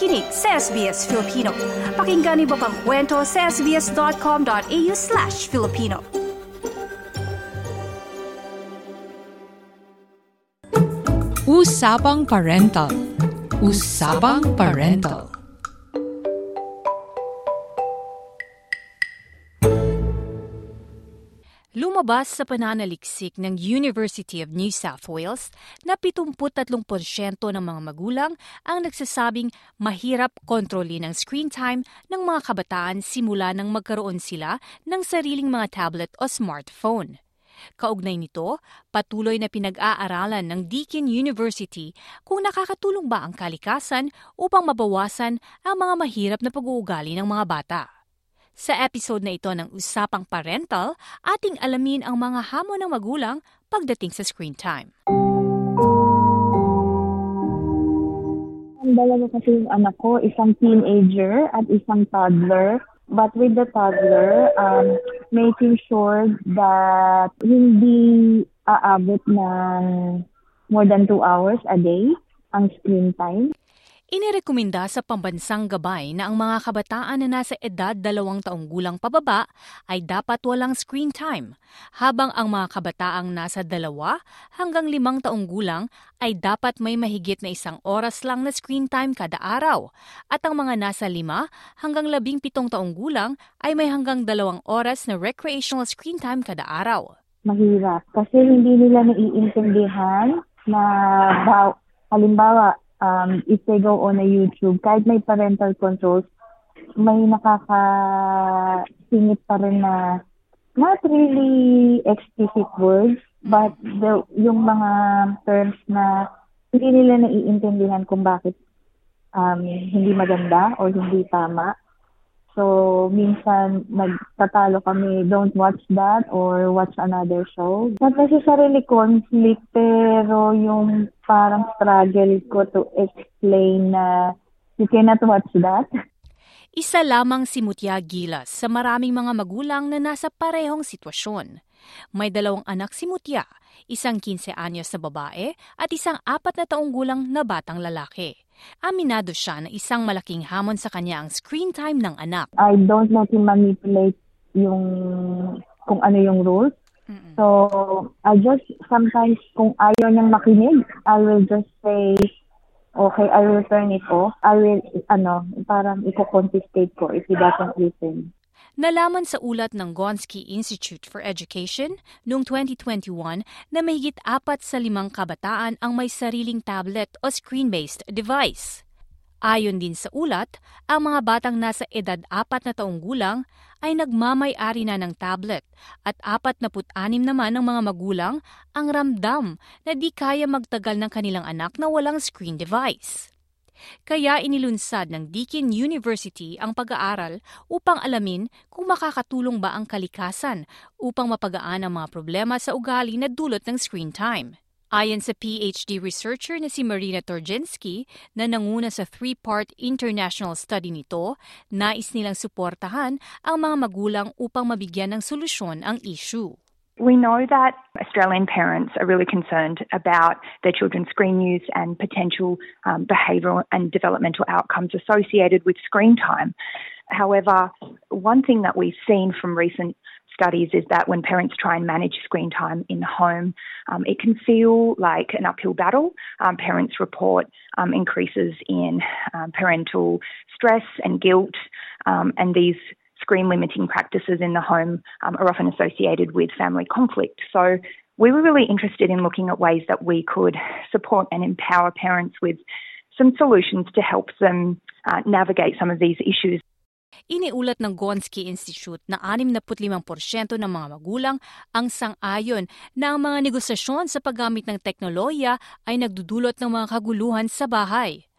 nakikinig sa SBS Filipino. Pakinggan niyo pang kwento sa sbs.com.au slash Filipino. Usapang Parental Usapang Parental Lumabas sa pananaliksik ng University of New South Wales na 73% ng mga magulang ang nagsasabing mahirap kontrolin ang screen time ng mga kabataan simula nang magkaroon sila ng sariling mga tablet o smartphone. Kaugnay nito, patuloy na pinag-aaralan ng Deakin University kung nakakatulong ba ang kalikasan upang mabawasan ang mga mahirap na pag-uugali ng mga bata. Sa episode na ito ng Usapang Parental, ating alamin ang mga hamon ng magulang pagdating sa screen time. Ang dalawa kasi yung anak ko, isang teenager at isang toddler. But with the toddler, um, making sure that hindi aabot ng more than two hours a day ang screen time. Inirekomenda sa pambansang gabay na ang mga kabataan na nasa edad dalawang taong gulang pababa ay dapat walang screen time, habang ang mga kabataang nasa dalawa hanggang limang taong gulang ay dapat may mahigit na isang oras lang na screen time kada araw, at ang mga nasa lima hanggang labing pitong taong gulang ay may hanggang dalawang oras na recreational screen time kada araw. Mahirap kasi hindi nila naiintindihan na halimbawa um, if they go on a YouTube, kahit may parental controls, may nakakasingit pa rin na not really explicit words, but the, yung mga terms na hindi nila naiintindihan kung bakit um, hindi maganda or hindi tama. So, minsan nagtatalo kami, don't watch that or watch another show. Not necessarily conflict, pero yung parang struggle ko to explain na you cannot watch that. Isa lamang si Mutya Gilas sa maraming mga magulang na nasa parehong sitwasyon. May dalawang anak si Mutya, isang 15 anyos na babae at isang apat na taong gulang na batang lalaki. Aminado siya na isang malaking hamon sa kanya ang screen time ng anak. I don't want to manipulate yung kung ano yung rules. Mm-mm. So, I just sometimes kung ayaw niyang makinig, I will just say, okay, I will turn it off. I will, ano, parang iko-confiscate ko if he doesn't listen. Nalaman sa ulat ng Gonski Institute for Education noong 2021 na mahigit apat sa limang kabataan ang may sariling tablet o screen-based device. Ayon din sa ulat, ang mga batang nasa edad apat na taong gulang ay nagmamay-ari na ng tablet at apat na put-anim naman ng mga magulang ang ramdam na di kaya magtagal ng kanilang anak na walang screen device. Kaya inilunsad ng Deakin University ang pag-aaral upang alamin kung makakatulong ba ang kalikasan upang mapagaan ang mga problema sa ugali na dulot ng screen time. Ayon sa PhD researcher na si Marina Torjensky na nanguna sa three-part international study nito, nais nilang suportahan ang mga magulang upang mabigyan ng solusyon ang issue. We know that Australian parents are really concerned about their children's screen use and potential um, behavioural and developmental outcomes associated with screen time. However, one thing that we've seen from recent studies is that when parents try and manage screen time in the home, um, it can feel like an uphill battle. Um, parents report um, increases in um, parental stress and guilt, um, and these screen limiting practices in the home um, are often associated with family conflict. So we were really interested in looking at ways that we could support and empower parents with some solutions to help them uh, navigate some of these issues. Iniulat ng Gonski Institute na 65% ng mga magulang ang sang-ayon na ang mga negosasyon sa paggamit ng teknolohiya ay nagdudulot ng mga kaguluhan sa bahay.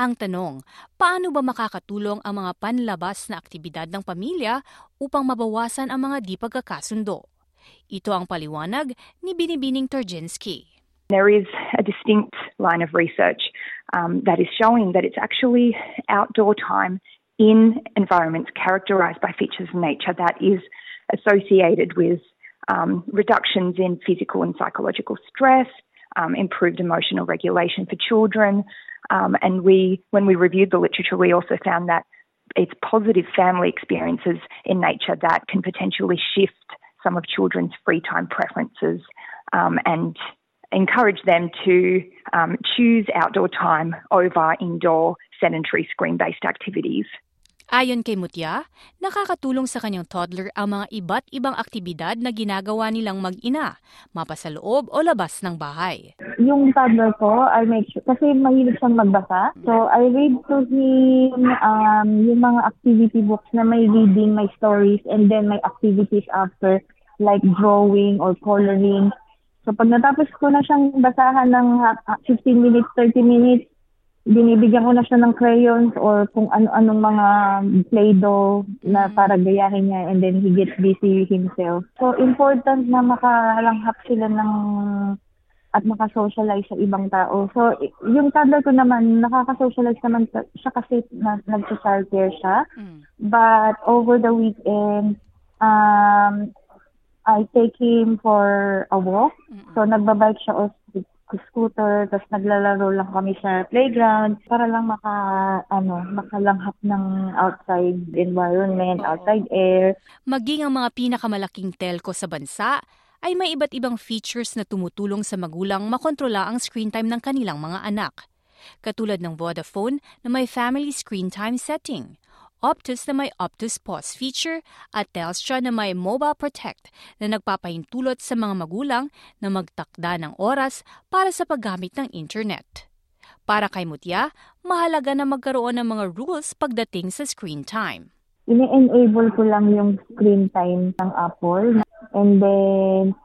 Ang tanong, paano ba makakatulong ang mga panlabas na aktibidad ng pamilya upang mabawasan ang mga di pagkakasundo? Ito ang paliwanag ni Binibining Turjinski. There is a distinct line of research um, that is showing that it's actually outdoor time in environments characterized by features of nature that is associated with um, reductions in physical and psychological stress, um, improved emotional regulation for children, Um, and we, when we reviewed the literature, we also found that it's positive family experiences in nature that can potentially shift some of children's free time preferences um, and encourage them to um, choose outdoor time over indoor sedentary screen based activities. Ayon kay Mutya, nakakatulong sa kanyang toddler ang mga iba't ibang aktibidad na ginagawa nilang mag-ina, mapa sa loob o labas ng bahay. Yung toddler ko, I make sure, kasi mahilig siyang magbasa. So, I read to him um, yung mga activity books na may reading, may stories, and then may activities after, like drawing or coloring. So, pag natapos ko na siyang basahan ng 15 minutes, 30 minutes, binibigyan ko na siya ng crayons or kung ano-anong mga play-doh na mm. para gayahin niya and then he gets busy himself. So, important na makalanghap sila ng at makasocialize sa ibang tao. So, yung toddler ko naman, nakaka-socialize naman siya kasi na, nag-childcare siya. Mm. But over the weekend, um, I take him for a walk. Mm-hmm. So, nagbabike siya o scooter, tapos naglalaro lang kami sa playground para lang maka, ano, makalanghap ng outside environment, Oo. outside air. Maging ang mga pinakamalaking telco sa bansa ay may iba't ibang features na tumutulong sa magulang makontrola ang screen time ng kanilang mga anak. Katulad ng Vodafone na may family screen time setting Optus na may Optus Pause feature at Telstra na may Mobile Protect na nagpapahintulot sa mga magulang na magtakda ng oras para sa paggamit ng internet. Para kay Mutya, mahalaga na magkaroon ng mga rules pagdating sa screen time. Ini-enable ko lang yung screen time ng Apple. And then,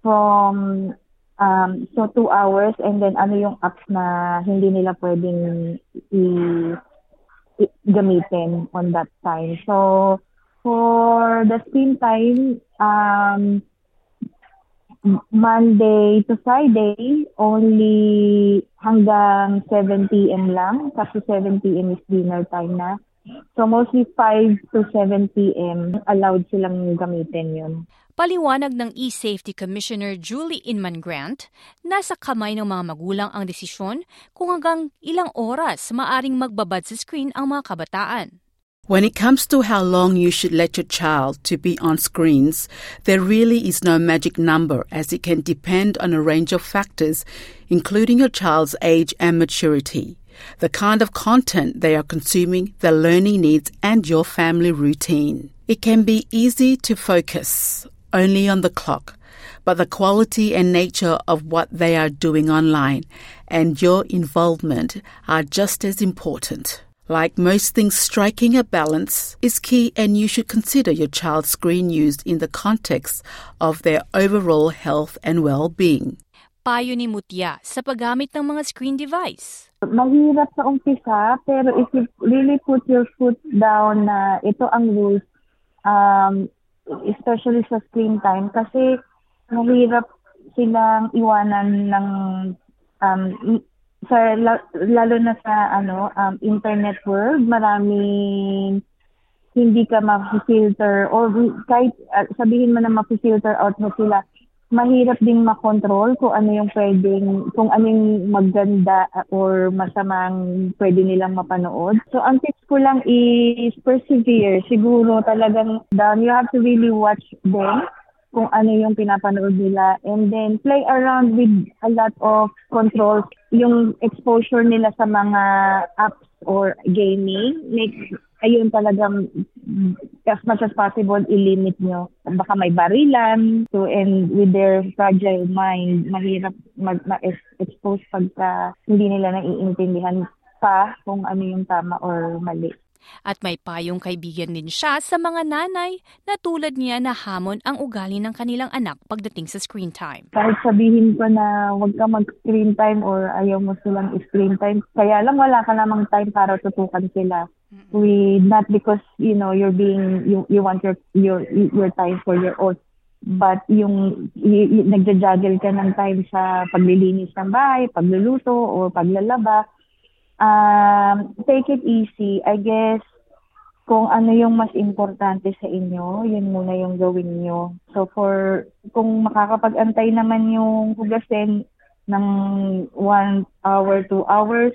from um, so two hours and then ano yung apps na hindi nila pwedeng i- gamitin on that time. So, for the screen time, um, Monday to Friday, only hanggang 7 p.m. lang. Kasi 7 p.m. is dinner time na. So mostly 5 to 7 p.m. allowed silang gamitin yun. Paliwanag ng E-Safety Commissioner Julie Inman Grant, nasa kamay ng mga magulang ang desisyon kung hanggang ilang oras maaring magbabad sa screen ang mga kabataan. When it comes to how long you should let your child to be on screens, there really is no magic number as it can depend on a range of factors, including your child's age and maturity, the kind of content they are consuming, their learning needs, and your family routine. It can be easy to focus only on the clock, but the quality and nature of what they are doing online and your involvement are just as important. Like most things, striking a balance is key, and you should consider your child's screen use in the context of their overall health and well being. Payo ni Mutya sa paggamit ng mga screen device. Mahirap sa umpisa, pero if you really put your foot down na ito ang rules, um, especially sa screen time kasi mahirap silang iwanan ng um, sa lalo na sa ano um, internet world maraming hindi ka ma-filter or kahit uh, sabihin mo na ma-filter out mo sila mahirap ding makontrol kung ano yung pwedeng, kung ano yung maganda or masamang pwede nilang mapanood. So, ang tips ko lang is persevere. Siguro talagang down. You have to really watch them kung ano yung pinapanood nila and then play around with a lot of controls yung exposure nila sa mga apps or gaming make ayun talagang as much as possible i-limit nyo. Baka may barilan so and with their fragile mind, mahirap mag ma-expose pagka hindi nila naiintindihan pa kung ano yung tama or mali. At may payong kaibigan din siya sa mga nanay na tulad niya na hamon ang ugali ng kanilang anak pagdating sa screen time. Kahit sabihin ko na huwag ka mag-screen time or ayaw mo silang screen time, kaya lang wala ka namang time para tutukan sila with not because you know you're being you you want your your your time for your own but yung y- y- nagja-juggle ka ng time sa paglilinis ng bahay, pagluluto o paglalaba, um, take it easy. I guess kung ano yung mas importante sa inyo, yun muna yung gawin nyo. So for, kung makakapag-antay naman yung hugasin ng one hour, two hours,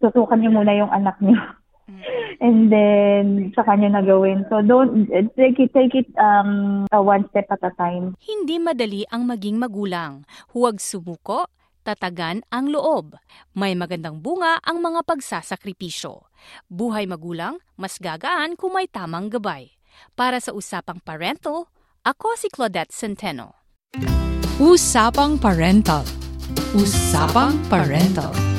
tutukan niyo muna yung anak niyo. And then, sa kanya na gawin. So, don't, take it, take it um, one step at a time. Hindi madali ang maging magulang. Huwag sumuko, tatagan ang loob. May magandang bunga ang mga pagsasakripisyo. Buhay magulang, mas gagaan kung may tamang gabay. Para sa Usapang Parental, ako si Claudette Centeno. Usapang Parental. Usapang Parental.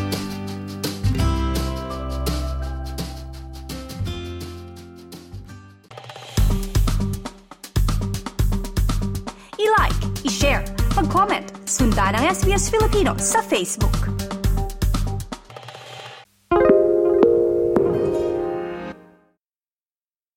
Ang SBS Filipino sa Facebook.